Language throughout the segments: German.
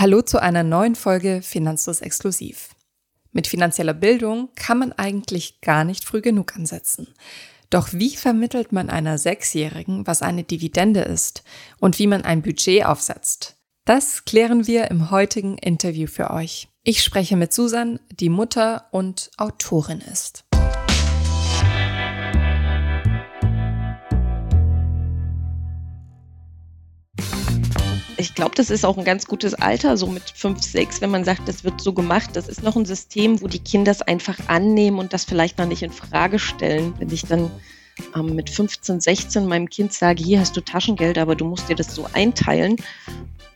Hallo zu einer neuen Folge Finanzlos Exklusiv. Mit finanzieller Bildung kann man eigentlich gar nicht früh genug ansetzen. Doch wie vermittelt man einer Sechsjährigen, was eine Dividende ist und wie man ein Budget aufsetzt? Das klären wir im heutigen Interview für euch. Ich spreche mit Susan, die Mutter und Autorin ist. Ich glaube, das ist auch ein ganz gutes Alter, so mit fünf, sechs, wenn man sagt, das wird so gemacht. Das ist noch ein System, wo die Kinder es einfach annehmen und das vielleicht noch nicht in Frage stellen. Wenn ich dann ähm, mit 15, 16 meinem Kind sage, hier hast du Taschengeld, aber du musst dir das so einteilen,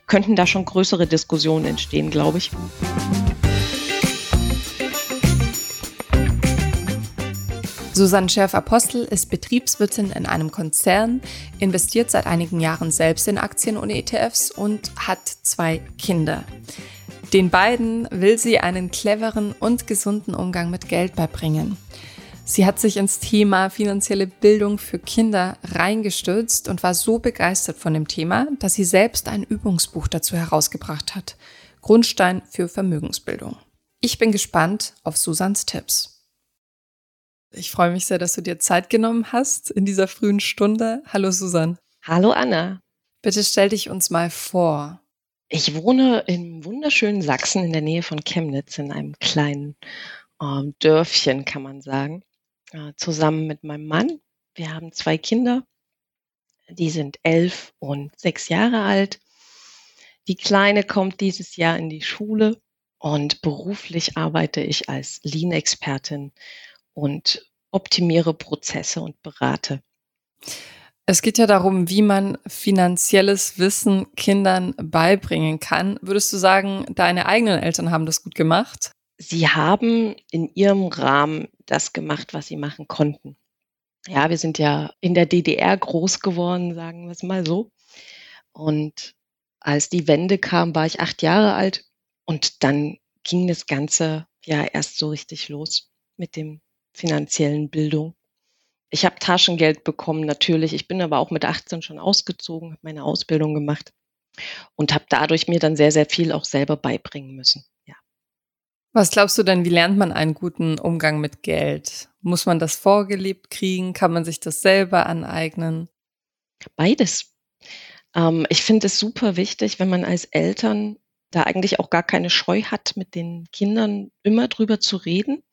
könnten da schon größere Diskussionen entstehen, glaube ich. Susanne Schärf-Apostel ist Betriebswirtin in einem Konzern, investiert seit einigen Jahren selbst in Aktien und ETFs und hat zwei Kinder. Den beiden will sie einen cleveren und gesunden Umgang mit Geld beibringen. Sie hat sich ins Thema finanzielle Bildung für Kinder reingestürzt und war so begeistert von dem Thema, dass sie selbst ein Übungsbuch dazu herausgebracht hat. Grundstein für Vermögensbildung. Ich bin gespannt auf Susans Tipps. Ich freue mich sehr, dass du dir Zeit genommen hast in dieser frühen Stunde. Hallo Susanne. Hallo Anna. Bitte stell dich uns mal vor. Ich wohne im wunderschönen Sachsen in der Nähe von Chemnitz in einem kleinen äh, Dörfchen, kann man sagen, äh, zusammen mit meinem Mann. Wir haben zwei Kinder, die sind elf und sechs Jahre alt. Die Kleine kommt dieses Jahr in die Schule und beruflich arbeite ich als Lean-Expertin und optimiere Prozesse und berate. Es geht ja darum, wie man finanzielles Wissen Kindern beibringen kann. Würdest du sagen, deine eigenen Eltern haben das gut gemacht? Sie haben in ihrem Rahmen das gemacht, was sie machen konnten. Ja, wir sind ja in der DDR groß geworden, sagen wir es mal so. Und als die Wende kam, war ich acht Jahre alt und dann ging das Ganze ja erst so richtig los mit dem finanziellen Bildung. Ich habe Taschengeld bekommen, natürlich. Ich bin aber auch mit 18 schon ausgezogen, habe meine Ausbildung gemacht und habe dadurch mir dann sehr, sehr viel auch selber beibringen müssen. Ja. Was glaubst du denn, wie lernt man einen guten Umgang mit Geld? Muss man das vorgelebt kriegen? Kann man sich das selber aneignen? Beides. Ähm, ich finde es super wichtig, wenn man als Eltern da eigentlich auch gar keine Scheu hat, mit den Kindern immer drüber zu reden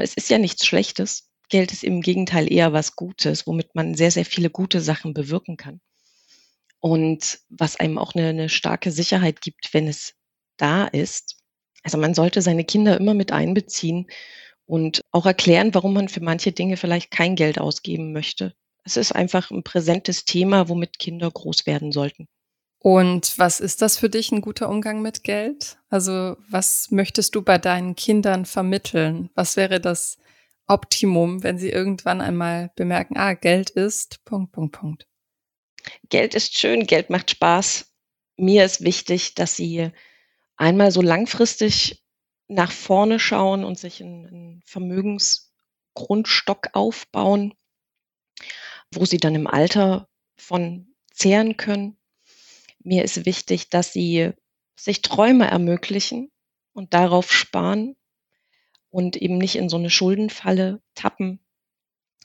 es ist ja nichts Schlechtes. Geld ist im Gegenteil eher was Gutes, womit man sehr, sehr viele gute Sachen bewirken kann. Und was einem auch eine, eine starke Sicherheit gibt, wenn es da ist. Also man sollte seine Kinder immer mit einbeziehen und auch erklären, warum man für manche Dinge vielleicht kein Geld ausgeben möchte. Es ist einfach ein präsentes Thema, womit Kinder groß werden sollten. Und was ist das für dich ein guter Umgang mit Geld? Also was möchtest du bei deinen Kindern vermitteln? Was wäre das Optimum, wenn sie irgendwann einmal bemerken, ah, Geld ist, Punkt, Punkt, Punkt. Geld ist schön, Geld macht Spaß. Mir ist wichtig, dass sie einmal so langfristig nach vorne schauen und sich einen Vermögensgrundstock aufbauen, wo sie dann im Alter von zehren können mir ist wichtig, dass sie sich Träume ermöglichen und darauf sparen und eben nicht in so eine Schuldenfalle tappen,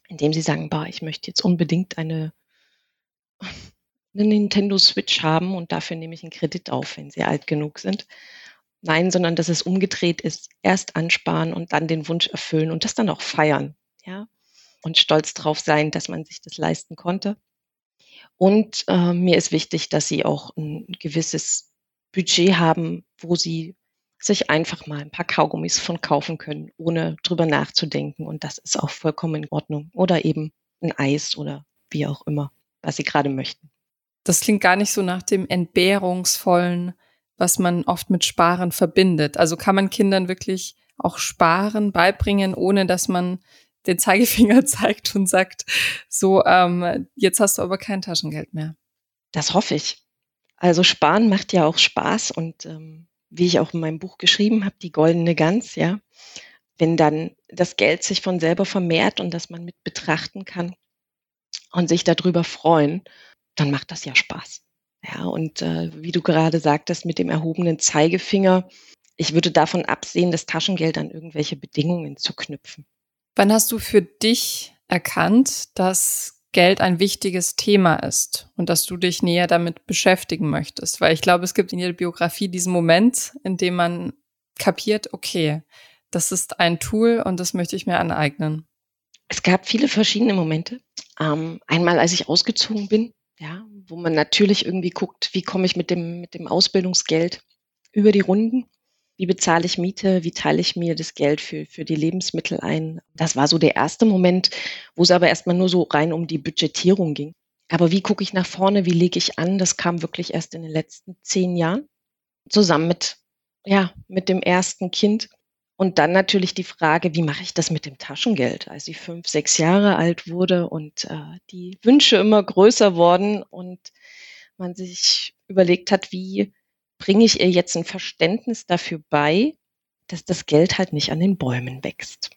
indem sie sagen, bah, ich möchte jetzt unbedingt eine, eine Nintendo Switch haben und dafür nehme ich einen Kredit auf, wenn sie alt genug sind. Nein, sondern dass es umgedreht ist, erst ansparen und dann den Wunsch erfüllen und das dann auch feiern, ja, und stolz drauf sein, dass man sich das leisten konnte. Und äh, mir ist wichtig, dass sie auch ein gewisses Budget haben, wo sie sich einfach mal ein paar Kaugummis von kaufen können, ohne drüber nachzudenken. Und das ist auch vollkommen in Ordnung. Oder eben ein Eis oder wie auch immer, was sie gerade möchten. Das klingt gar nicht so nach dem entbehrungsvollen, was man oft mit Sparen verbindet. Also kann man Kindern wirklich auch Sparen beibringen, ohne dass man den Zeigefinger zeigt und sagt, so, ähm, jetzt hast du aber kein Taschengeld mehr. Das hoffe ich. Also sparen macht ja auch Spaß und ähm, wie ich auch in meinem Buch geschrieben habe, die goldene Gans, ja, wenn dann das Geld sich von selber vermehrt und das man mit betrachten kann und sich darüber freuen, dann macht das ja Spaß. Ja, und äh, wie du gerade sagtest, mit dem erhobenen Zeigefinger, ich würde davon absehen, das Taschengeld an irgendwelche Bedingungen zu knüpfen. Wann hast du für dich erkannt, dass Geld ein wichtiges Thema ist und dass du dich näher damit beschäftigen möchtest? Weil ich glaube, es gibt in jeder Biografie diesen Moment, in dem man kapiert, okay, das ist ein Tool und das möchte ich mir aneignen. Es gab viele verschiedene Momente. Ähm, einmal, als ich ausgezogen bin, ja, wo man natürlich irgendwie guckt, wie komme ich mit dem, mit dem Ausbildungsgeld über die Runden? Wie bezahle ich Miete? Wie teile ich mir das Geld für, für die Lebensmittel ein? Das war so der erste Moment, wo es aber erstmal nur so rein um die Budgetierung ging. Aber wie gucke ich nach vorne? Wie lege ich an? Das kam wirklich erst in den letzten zehn Jahren. Zusammen mit, ja, mit dem ersten Kind. Und dann natürlich die Frage, wie mache ich das mit dem Taschengeld? Als ich fünf, sechs Jahre alt wurde und äh, die Wünsche immer größer wurden und man sich überlegt hat, wie bringe ich ihr jetzt ein Verständnis dafür bei, dass das Geld halt nicht an den Bäumen wächst.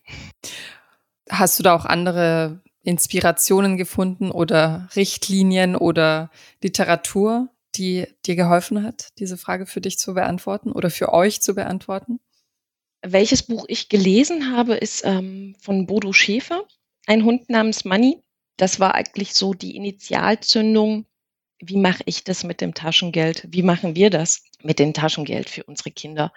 Hast du da auch andere Inspirationen gefunden oder Richtlinien oder Literatur, die dir geholfen hat, diese Frage für dich zu beantworten oder für euch zu beantworten? Welches Buch ich gelesen habe, ist ähm, von Bodo Schäfer, Ein Hund namens Money. Das war eigentlich so die Initialzündung wie mache ich das mit dem Taschengeld? Wie machen wir das mit dem Taschengeld für unsere Kinder?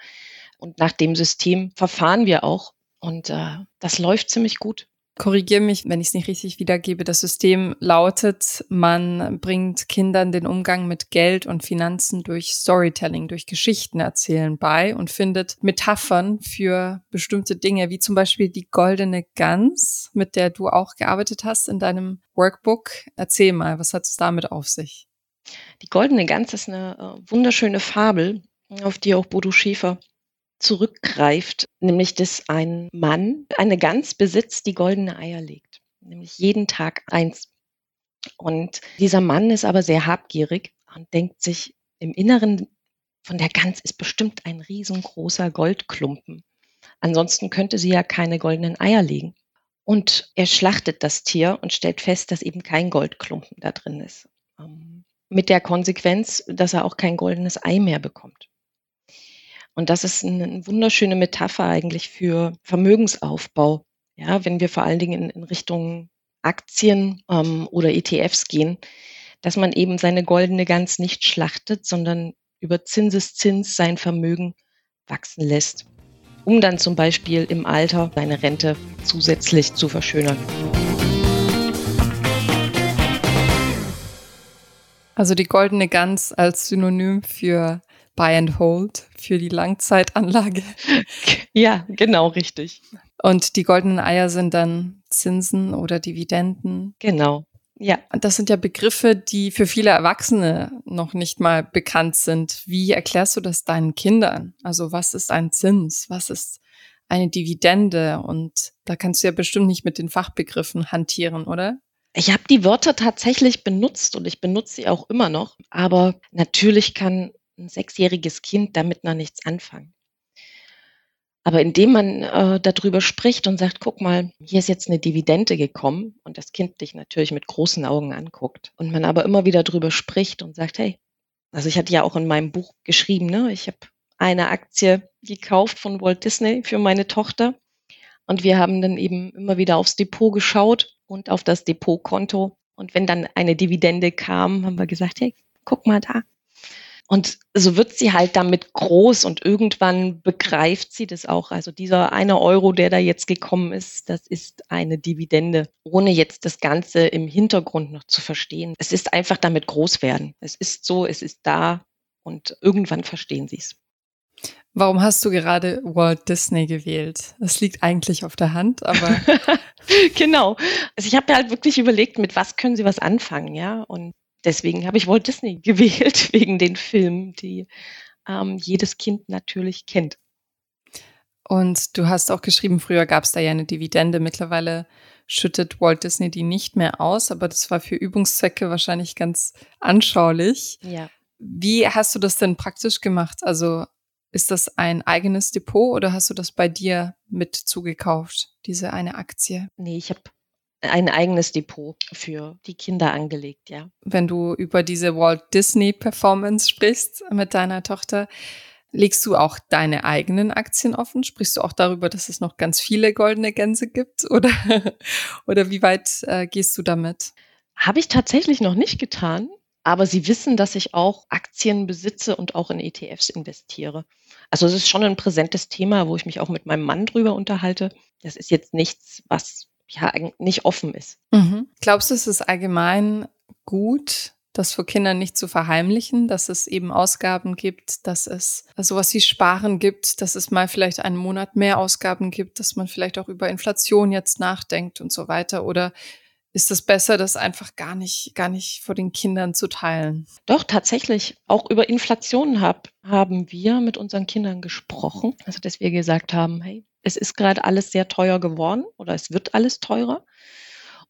Und nach dem System verfahren wir auch. Und äh, das läuft ziemlich gut. Korrigiere mich, wenn ich es nicht richtig wiedergebe. Das System lautet, man bringt Kindern den Umgang mit Geld und Finanzen durch Storytelling, durch Geschichten erzählen bei und findet Metaphern für bestimmte Dinge, wie zum Beispiel die goldene Gans, mit der du auch gearbeitet hast in deinem Workbook. Erzähl mal, was hat es damit auf sich? Die goldene Gans ist eine äh, wunderschöne Fabel, auf die auch Bodo Schäfer zurückgreift, nämlich dass ein Mann eine Gans besitzt, die goldene Eier legt, nämlich jeden Tag eins. Und dieser Mann ist aber sehr habgierig und denkt sich im Inneren von der Gans ist bestimmt ein riesengroßer Goldklumpen. Ansonsten könnte sie ja keine goldenen Eier legen. Und er schlachtet das Tier und stellt fest, dass eben kein Goldklumpen da drin ist. Ähm, mit der Konsequenz, dass er auch kein goldenes Ei mehr bekommt. Und das ist eine wunderschöne Metapher eigentlich für Vermögensaufbau. Ja, wenn wir vor allen Dingen in, in Richtung Aktien ähm, oder ETFs gehen, dass man eben seine goldene Gans nicht schlachtet, sondern über Zinseszins sein Vermögen wachsen lässt, um dann zum Beispiel im Alter seine Rente zusätzlich zu verschönern. Also die goldene Gans als Synonym für Buy and Hold, für die Langzeitanlage. Ja, genau richtig. Und die goldenen Eier sind dann Zinsen oder Dividenden. Genau. Ja. Das sind ja Begriffe, die für viele Erwachsene noch nicht mal bekannt sind. Wie erklärst du das deinen Kindern? Also was ist ein Zins? Was ist eine Dividende? Und da kannst du ja bestimmt nicht mit den Fachbegriffen hantieren, oder? Ich habe die Wörter tatsächlich benutzt und ich benutze sie auch immer noch, aber natürlich kann ein sechsjähriges Kind damit noch nichts anfangen. Aber indem man äh, darüber spricht und sagt, guck mal, hier ist jetzt eine Dividende gekommen und das Kind dich natürlich mit großen Augen anguckt und man aber immer wieder darüber spricht und sagt, hey, also ich hatte ja auch in meinem Buch geschrieben, ne, ich habe eine Aktie gekauft von Walt Disney für meine Tochter und wir haben dann eben immer wieder aufs Depot geschaut und auf das Depotkonto. Und wenn dann eine Dividende kam, haben wir gesagt, hey, guck mal da. Und so wird sie halt damit groß und irgendwann begreift sie das auch. Also dieser eine Euro, der da jetzt gekommen ist, das ist eine Dividende, ohne jetzt das Ganze im Hintergrund noch zu verstehen. Es ist einfach damit groß werden. Es ist so, es ist da und irgendwann verstehen sie es. Warum hast du gerade Walt Disney gewählt? Das liegt eigentlich auf der Hand, aber. genau. Also ich habe halt wirklich überlegt, mit was können sie was anfangen, ja. Und deswegen habe ich Walt Disney gewählt, wegen den Filmen, die ähm, jedes Kind natürlich kennt. Und du hast auch geschrieben, früher gab es da ja eine Dividende. Mittlerweile schüttet Walt Disney die nicht mehr aus, aber das war für Übungszwecke wahrscheinlich ganz anschaulich. Ja. Wie hast du das denn praktisch gemacht? Also ist das ein eigenes Depot oder hast du das bei dir mit zugekauft, diese eine Aktie? Nee, ich habe ein eigenes Depot für die Kinder angelegt, ja. Wenn du über diese Walt Disney Performance sprichst mit deiner Tochter, legst du auch deine eigenen Aktien offen? Sprichst du auch darüber, dass es noch ganz viele goldene Gänse gibt? Oder, oder wie weit äh, gehst du damit? Habe ich tatsächlich noch nicht getan. Aber sie wissen, dass ich auch Aktien besitze und auch in ETFs investiere. Also es ist schon ein präsentes Thema, wo ich mich auch mit meinem Mann drüber unterhalte. Das ist jetzt nichts, was ja nicht offen ist. Mhm. Glaubst du, es ist allgemein gut, das vor Kindern nicht zu verheimlichen, dass es eben Ausgaben gibt, dass es sowas wie Sparen gibt, dass es mal vielleicht einen Monat mehr Ausgaben gibt, dass man vielleicht auch über Inflation jetzt nachdenkt und so weiter? Oder ist es besser, das einfach gar nicht, gar nicht vor den Kindern zu teilen. Doch, tatsächlich. Auch über Inflation hab, haben wir mit unseren Kindern gesprochen. Also, dass wir gesagt haben, hey, es ist gerade alles sehr teuer geworden oder es wird alles teurer.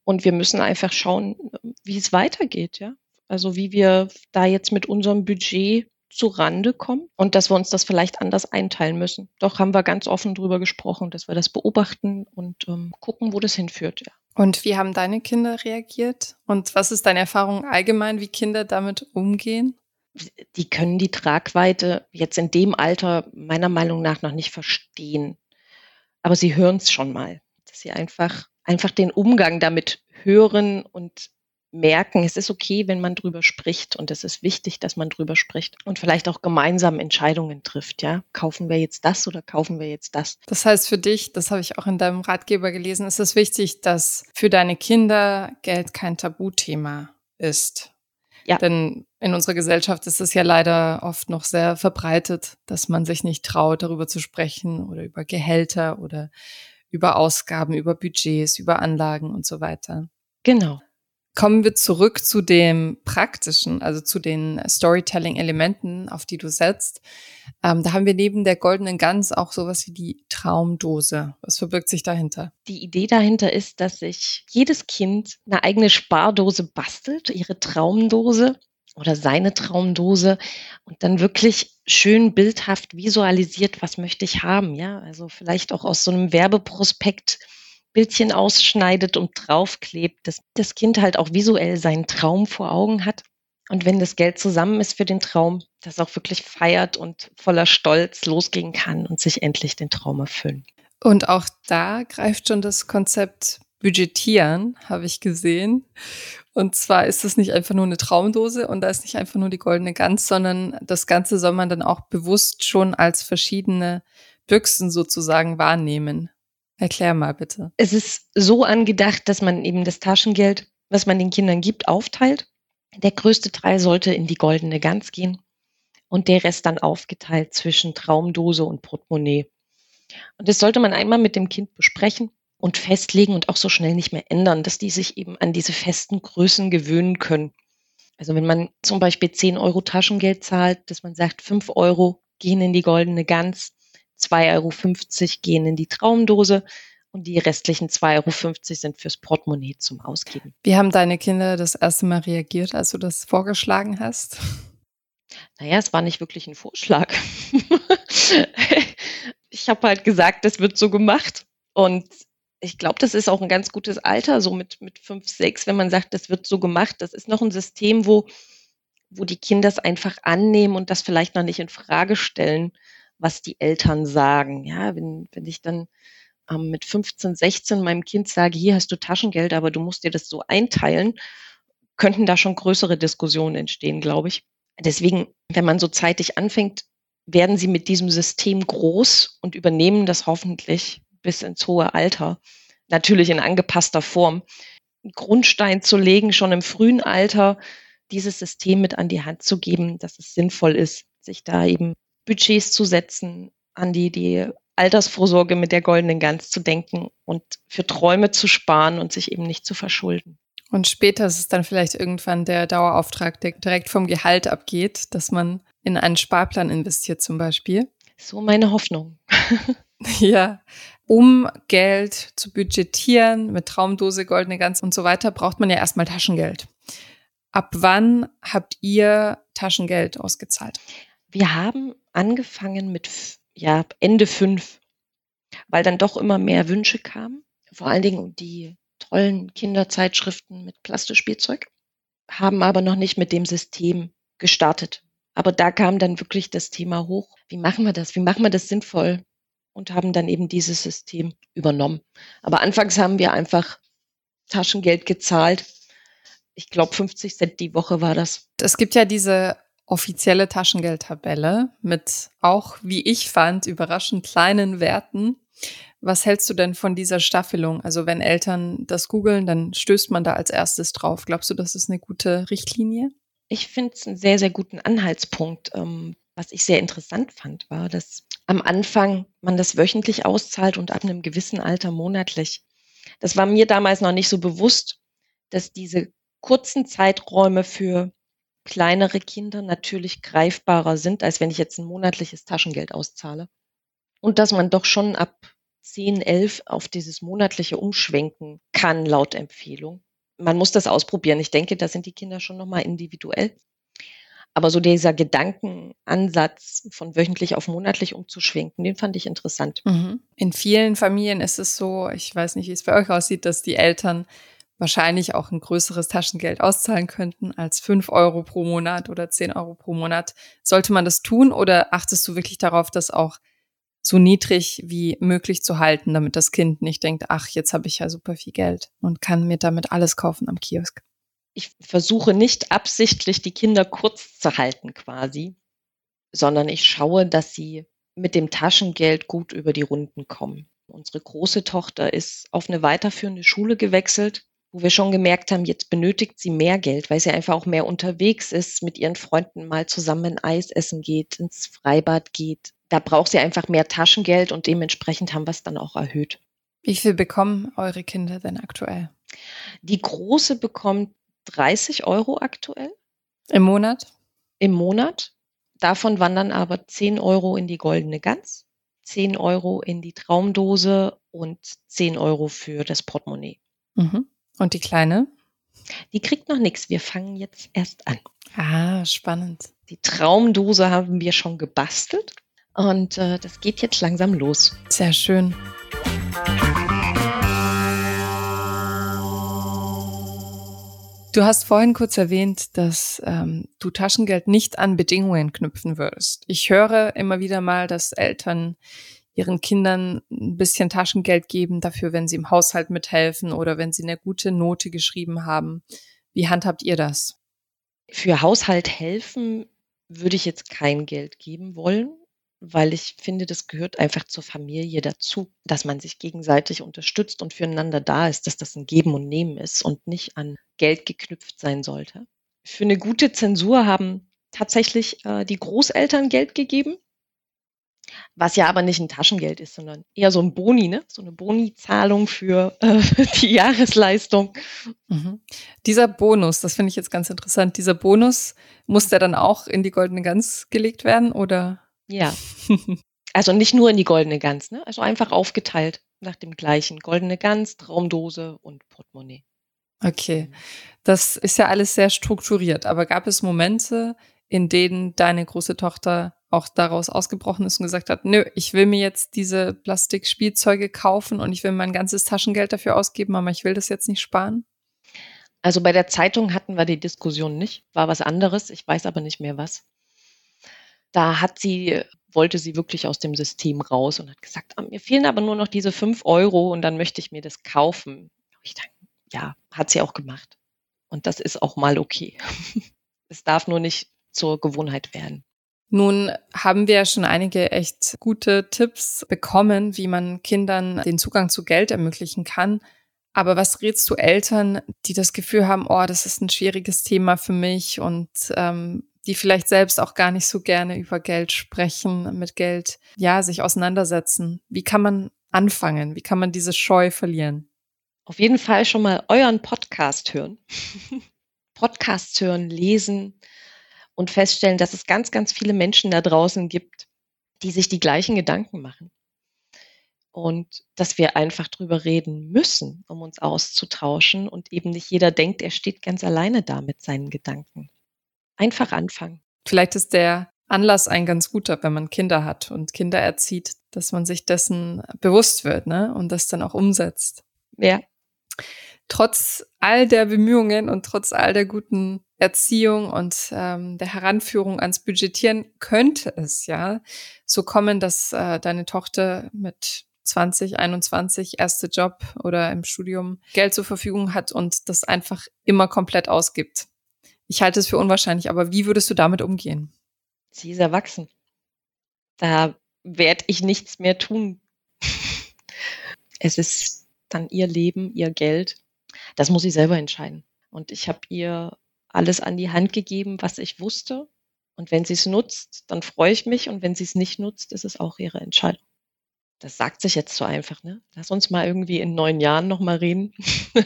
Und wir müssen einfach schauen, wie es weitergeht, ja. Also, wie wir da jetzt mit unserem Budget zu Rande kommen und dass wir uns das vielleicht anders einteilen müssen. Doch haben wir ganz offen drüber gesprochen, dass wir das beobachten und ähm, gucken, wo das hinführt, ja. Und wie haben deine Kinder reagiert? Und was ist deine Erfahrung allgemein, wie Kinder damit umgehen? Die können die Tragweite jetzt in dem Alter meiner Meinung nach noch nicht verstehen. Aber sie hören es schon mal, dass sie einfach, einfach den Umgang damit hören und merken, es ist okay, wenn man drüber spricht und es ist wichtig, dass man drüber spricht und vielleicht auch gemeinsam Entscheidungen trifft, ja? Kaufen wir jetzt das oder kaufen wir jetzt das? Das heißt für dich, das habe ich auch in deinem Ratgeber gelesen, ist es wichtig, dass für deine Kinder Geld kein Tabuthema ist. Ja. Denn in unserer Gesellschaft ist es ja leider oft noch sehr verbreitet, dass man sich nicht traut, darüber zu sprechen oder über Gehälter oder über Ausgaben, über Budgets, über Anlagen und so weiter. Genau. Kommen wir zurück zu dem praktischen, also zu den Storytelling-Elementen, auf die du setzt. Ähm, da haben wir neben der goldenen Gans auch sowas wie die Traumdose. Was verbirgt sich dahinter? Die Idee dahinter ist, dass sich jedes Kind eine eigene Spardose bastelt, ihre Traumdose oder seine Traumdose und dann wirklich schön bildhaft visualisiert, was möchte ich haben, ja? Also vielleicht auch aus so einem Werbeprospekt Bildchen ausschneidet und draufklebt, dass das Kind halt auch visuell seinen Traum vor Augen hat. Und wenn das Geld zusammen ist für den Traum, das auch wirklich feiert und voller Stolz losgehen kann und sich endlich den Traum erfüllen. Und auch da greift schon das Konzept Budgetieren, habe ich gesehen. Und zwar ist es nicht einfach nur eine Traumdose und da ist nicht einfach nur die goldene Gans, sondern das Ganze soll man dann auch bewusst schon als verschiedene Büchsen sozusagen wahrnehmen. Erklär mal bitte. Es ist so angedacht, dass man eben das Taschengeld, was man den Kindern gibt, aufteilt. Der größte Teil sollte in die goldene Gans gehen und der Rest dann aufgeteilt zwischen Traumdose und Portemonnaie. Und das sollte man einmal mit dem Kind besprechen und festlegen und auch so schnell nicht mehr ändern, dass die sich eben an diese festen Größen gewöhnen können. Also wenn man zum Beispiel 10 Euro Taschengeld zahlt, dass man sagt, 5 Euro gehen in die goldene Gans 2,50 Euro gehen in die Traumdose und die restlichen 2,50 Euro sind fürs Portemonnaie zum Ausgeben. Wie haben deine Kinder das erste Mal reagiert, als du das vorgeschlagen hast? Naja, es war nicht wirklich ein Vorschlag. ich habe halt gesagt, das wird so gemacht. Und ich glaube, das ist auch ein ganz gutes Alter, so mit, mit fünf, sechs, wenn man sagt, das wird so gemacht. Das ist noch ein System, wo, wo die Kinder es einfach annehmen und das vielleicht noch nicht in Frage stellen was die Eltern sagen. Ja, wenn, wenn ich dann ähm, mit 15, 16 meinem Kind sage, hier hast du Taschengeld, aber du musst dir das so einteilen, könnten da schon größere Diskussionen entstehen, glaube ich. Deswegen, wenn man so zeitig anfängt, werden sie mit diesem System groß und übernehmen das hoffentlich bis ins hohe Alter. Natürlich in angepasster Form. Grundstein zu legen, schon im frühen Alter, dieses System mit an die Hand zu geben, dass es sinnvoll ist, sich da eben Budgets zu setzen, an die, die Altersvorsorge mit der goldenen Gans zu denken und für Träume zu sparen und sich eben nicht zu verschulden. Und später ist es dann vielleicht irgendwann der Dauerauftrag, der direkt vom Gehalt abgeht, dass man in einen Sparplan investiert zum Beispiel. So meine Hoffnung. ja. Um Geld zu budgetieren mit Traumdose, goldene Gans und so weiter, braucht man ja erstmal Taschengeld. Ab wann habt ihr Taschengeld ausgezahlt? Wir haben angefangen mit ja, Ende fünf, weil dann doch immer mehr Wünsche kamen. Vor allen Dingen die tollen Kinderzeitschriften mit Plastikspielzeug, haben aber noch nicht mit dem System gestartet. Aber da kam dann wirklich das Thema hoch. Wie machen wir das? Wie machen wir das sinnvoll? Und haben dann eben dieses System übernommen. Aber anfangs haben wir einfach Taschengeld gezahlt. Ich glaube, 50 Cent die Woche war das. Es gibt ja diese offizielle Taschengeldtabelle mit auch, wie ich fand, überraschend kleinen Werten. Was hältst du denn von dieser Staffelung? Also wenn Eltern das googeln, dann stößt man da als erstes drauf. Glaubst du, das ist eine gute Richtlinie? Ich finde es einen sehr, sehr guten Anhaltspunkt. Ähm, was ich sehr interessant fand, war, dass am Anfang man das wöchentlich auszahlt und ab einem gewissen Alter monatlich. Das war mir damals noch nicht so bewusst, dass diese kurzen Zeiträume für kleinere Kinder natürlich greifbarer sind, als wenn ich jetzt ein monatliches Taschengeld auszahle. Und dass man doch schon ab 10, 11 auf dieses monatliche umschwenken kann, laut Empfehlung. Man muss das ausprobieren. Ich denke, da sind die Kinder schon nochmal individuell. Aber so dieser Gedankenansatz von wöchentlich auf monatlich umzuschwenken, den fand ich interessant. Mhm. In vielen Familien ist es so, ich weiß nicht, wie es bei euch aussieht, dass die Eltern wahrscheinlich auch ein größeres Taschengeld auszahlen könnten als fünf Euro pro Monat oder zehn Euro pro Monat. Sollte man das tun oder achtest du wirklich darauf, dass auch so niedrig wie möglich zu halten, damit das Kind nicht denkt, ach, jetzt habe ich ja super viel Geld und kann mir damit alles kaufen am Kiosk. Ich versuche nicht absichtlich die Kinder kurz zu halten quasi, sondern ich schaue, dass sie mit dem Taschengeld gut über die Runden kommen. Unsere große Tochter ist auf eine weiterführende Schule gewechselt, wo wir schon gemerkt haben, jetzt benötigt sie mehr Geld, weil sie einfach auch mehr unterwegs ist, mit ihren Freunden mal zusammen Eis essen geht, ins Freibad geht, da braucht sie einfach mehr Taschengeld und dementsprechend haben wir es dann auch erhöht. Wie viel bekommen eure Kinder denn aktuell? Die große bekommt 30 Euro aktuell. Im Monat? Im Monat. Davon wandern aber 10 Euro in die goldene Gans, 10 Euro in die Traumdose und 10 Euro für das Portemonnaie. Mhm. Und die Kleine? Die kriegt noch nichts. Wir fangen jetzt erst an. Ah, spannend. Die Traumdose haben wir schon gebastelt. Und äh, das geht jetzt langsam los. Sehr schön. Du hast vorhin kurz erwähnt, dass ähm, du Taschengeld nicht an Bedingungen knüpfen würdest. Ich höre immer wieder mal, dass Eltern ihren Kindern ein bisschen Taschengeld geben dafür, wenn sie im Haushalt mithelfen oder wenn sie eine gute Note geschrieben haben. Wie handhabt ihr das? Für Haushalt helfen würde ich jetzt kein Geld geben wollen weil ich finde, das gehört einfach zur Familie dazu, dass man sich gegenseitig unterstützt und füreinander da ist, dass das ein Geben und Nehmen ist und nicht an Geld geknüpft sein sollte. Für eine gute Zensur haben tatsächlich äh, die Großeltern Geld gegeben, was ja aber nicht ein Taschengeld ist, sondern eher so ein Boni, ne? so eine Boni-Zahlung für äh, die Jahresleistung. Mhm. Dieser Bonus, das finde ich jetzt ganz interessant, dieser Bonus, muss der dann auch in die goldene Gans gelegt werden oder? Ja. Also nicht nur in die goldene Gans, ne? Also einfach aufgeteilt nach dem gleichen. Goldene Gans, Traumdose und Portemonnaie. Okay. Das ist ja alles sehr strukturiert, aber gab es Momente, in denen deine große Tochter auch daraus ausgebrochen ist und gesagt hat, nö, ich will mir jetzt diese Plastikspielzeuge kaufen und ich will mein ganzes Taschengeld dafür ausgeben, aber ich will das jetzt nicht sparen? Also bei der Zeitung hatten wir die Diskussion nicht, war was anderes, ich weiß aber nicht mehr was. Da hat sie, wollte sie wirklich aus dem System raus und hat gesagt, ah, mir fehlen aber nur noch diese fünf Euro und dann möchte ich mir das kaufen. Ich dachte, ja, hat sie auch gemacht. Und das ist auch mal okay. es darf nur nicht zur Gewohnheit werden. Nun haben wir schon einige echt gute Tipps bekommen, wie man Kindern den Zugang zu Geld ermöglichen kann. Aber was rätst du Eltern, die das Gefühl haben, oh, das ist ein schwieriges Thema für mich und ähm, die vielleicht selbst auch gar nicht so gerne über Geld sprechen, mit Geld, ja, sich auseinandersetzen. Wie kann man anfangen? Wie kann man diese Scheu verlieren? Auf jeden Fall schon mal euren Podcast hören. Podcasts hören, lesen und feststellen, dass es ganz, ganz viele Menschen da draußen gibt, die sich die gleichen Gedanken machen. Und dass wir einfach drüber reden müssen, um uns auszutauschen und eben nicht jeder denkt, er steht ganz alleine da mit seinen Gedanken. Einfach anfangen. Vielleicht ist der Anlass ein ganz guter, wenn man Kinder hat und Kinder erzieht, dass man sich dessen bewusst wird, ne? Und das dann auch umsetzt. Ja. trotz all der Bemühungen und trotz all der guten Erziehung und ähm, der Heranführung ans Budgetieren könnte es ja so kommen, dass äh, deine Tochter mit 20, 21 erste Job oder im Studium Geld zur Verfügung hat und das einfach immer komplett ausgibt. Ich halte es für unwahrscheinlich, aber wie würdest du damit umgehen? Sie ist erwachsen. Da werde ich nichts mehr tun. es ist dann ihr Leben, ihr Geld. Das muss sie selber entscheiden. Und ich habe ihr alles an die Hand gegeben, was ich wusste. Und wenn sie es nutzt, dann freue ich mich. Und wenn sie es nicht nutzt, ist es auch ihre Entscheidung. Das sagt sich jetzt so einfach, ne? Lass uns mal irgendwie in neun Jahren nochmal reden.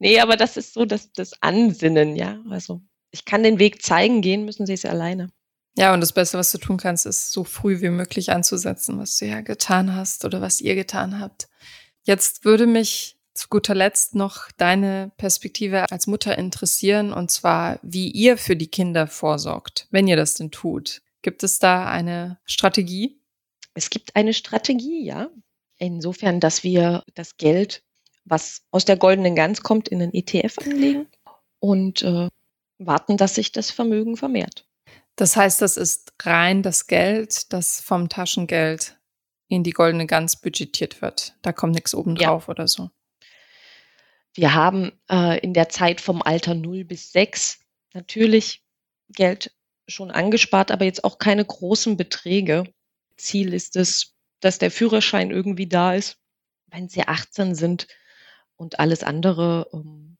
nee, aber das ist so das, das Ansinnen, ja. Also ich kann den Weg zeigen, gehen müssen sie es alleine. Ja, und das Beste, was du tun kannst, ist so früh wie möglich anzusetzen, was du ja getan hast oder was ihr getan habt. Jetzt würde mich zu guter Letzt noch deine Perspektive als Mutter interessieren, und zwar, wie ihr für die Kinder vorsorgt, wenn ihr das denn tut. Gibt es da eine Strategie? Es gibt eine Strategie, ja. Insofern, dass wir das Geld, was aus der goldenen Gans kommt, in einen ETF anlegen und äh, warten, dass sich das Vermögen vermehrt. Das heißt, das ist rein das Geld, das vom Taschengeld in die goldene Gans budgetiert wird. Da kommt nichts obendrauf ja. oder so. Wir haben äh, in der Zeit vom Alter 0 bis 6 natürlich Geld schon angespart, aber jetzt auch keine großen Beträge. Ziel ist es, dass der Führerschein irgendwie da ist, wenn sie 18 sind und alles andere ähm,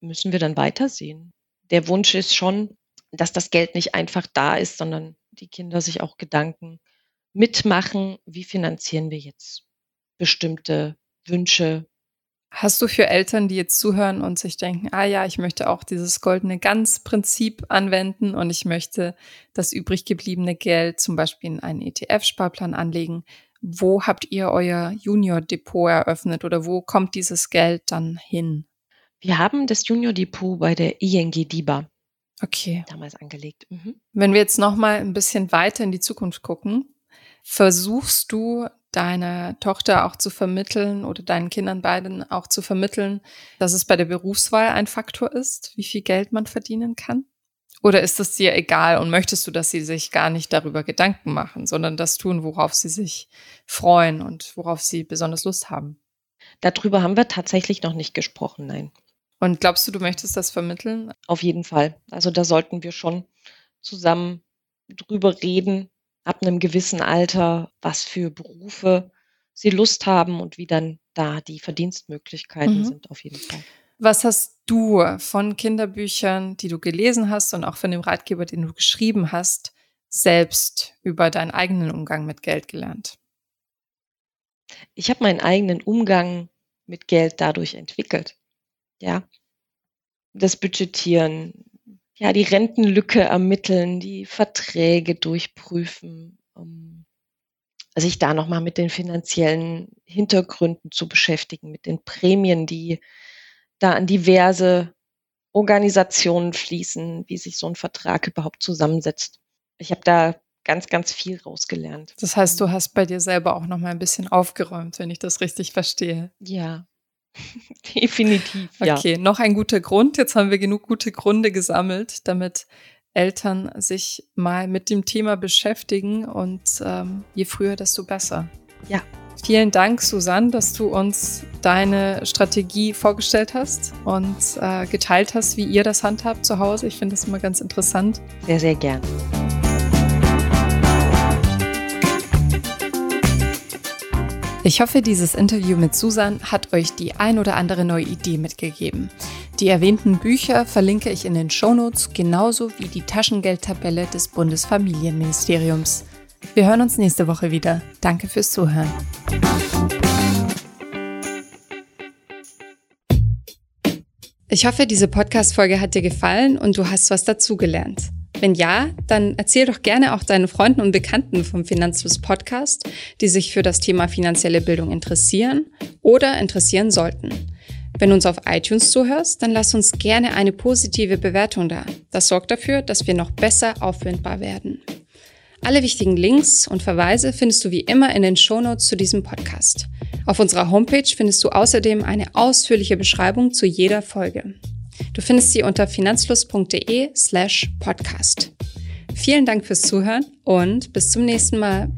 müssen wir dann weitersehen. Der Wunsch ist schon, dass das Geld nicht einfach da ist, sondern die Kinder sich auch Gedanken mitmachen, wie finanzieren wir jetzt bestimmte Wünsche. Hast du für Eltern, die jetzt zuhören und sich denken, ah ja, ich möchte auch dieses goldene Ganz-Prinzip anwenden und ich möchte das übrig gebliebene Geld zum Beispiel in einen ETF-Sparplan anlegen, wo habt ihr euer Junior-Depot eröffnet oder wo kommt dieses Geld dann hin? Wir haben das Junior-Depot bei der ING DIBA okay. damals angelegt. Mhm. Wenn wir jetzt noch mal ein bisschen weiter in die Zukunft gucken, versuchst du deiner Tochter auch zu vermitteln oder deinen Kindern beiden auch zu vermitteln, dass es bei der Berufswahl ein Faktor ist, wie viel Geld man verdienen kann? Oder ist es dir egal und möchtest du, dass sie sich gar nicht darüber Gedanken machen, sondern das tun, worauf sie sich freuen und worauf sie besonders Lust haben? Darüber haben wir tatsächlich noch nicht gesprochen, nein. Und glaubst du, du möchtest das vermitteln? Auf jeden Fall. Also da sollten wir schon zusammen drüber reden, ab einem gewissen Alter, was für Berufe sie Lust haben und wie dann da die Verdienstmöglichkeiten mhm. sind, auf jeden Fall. Was hast du von Kinderbüchern, die du gelesen hast und auch von dem Ratgeber, den du geschrieben hast, selbst über deinen eigenen Umgang mit Geld gelernt? Ich habe meinen eigenen Umgang mit Geld dadurch entwickelt ja, das Budgetieren, ja, die Rentenlücke ermitteln, die Verträge durchprüfen, um sich da nochmal mit den finanziellen Hintergründen zu beschäftigen, mit den Prämien, die da an diverse Organisationen fließen, wie sich so ein Vertrag überhaupt zusammensetzt. Ich habe da ganz, ganz viel rausgelernt. Das heißt, du hast bei dir selber auch noch mal ein bisschen aufgeräumt, wenn ich das richtig verstehe. Ja, Definitiv. Ja. Okay, noch ein guter Grund. Jetzt haben wir genug gute Gründe gesammelt, damit Eltern sich mal mit dem Thema beschäftigen und ähm, je früher, desto besser. Ja. Vielen Dank, Susanne, dass du uns deine Strategie vorgestellt hast und äh, geteilt hast, wie ihr das handhabt zu Hause. Ich finde das immer ganz interessant. Sehr, sehr gern. Ich hoffe, dieses Interview mit Susan hat euch die ein oder andere neue Idee mitgegeben. Die erwähnten Bücher verlinke ich in den Shownotes, genauso wie die Taschengeldtabelle des Bundesfamilienministeriums. Wir hören uns nächste Woche wieder. Danke fürs Zuhören. Ich hoffe, diese Podcast-Folge hat dir gefallen und du hast was dazugelernt. Wenn ja, dann erzähl doch gerne auch deinen Freunden und Bekannten vom Finanzfluss Podcast, die sich für das Thema finanzielle Bildung interessieren oder interessieren sollten. Wenn du uns auf iTunes zuhörst, dann lass uns gerne eine positive Bewertung da. Das sorgt dafür, dass wir noch besser auffindbar werden. Alle wichtigen Links und Verweise findest du wie immer in den Shownotes zu diesem Podcast. Auf unserer Homepage findest du außerdem eine ausführliche Beschreibung zu jeder Folge. Du findest sie unter finanzfluss.de slash podcast. Vielen Dank fürs Zuhören und bis zum nächsten Mal.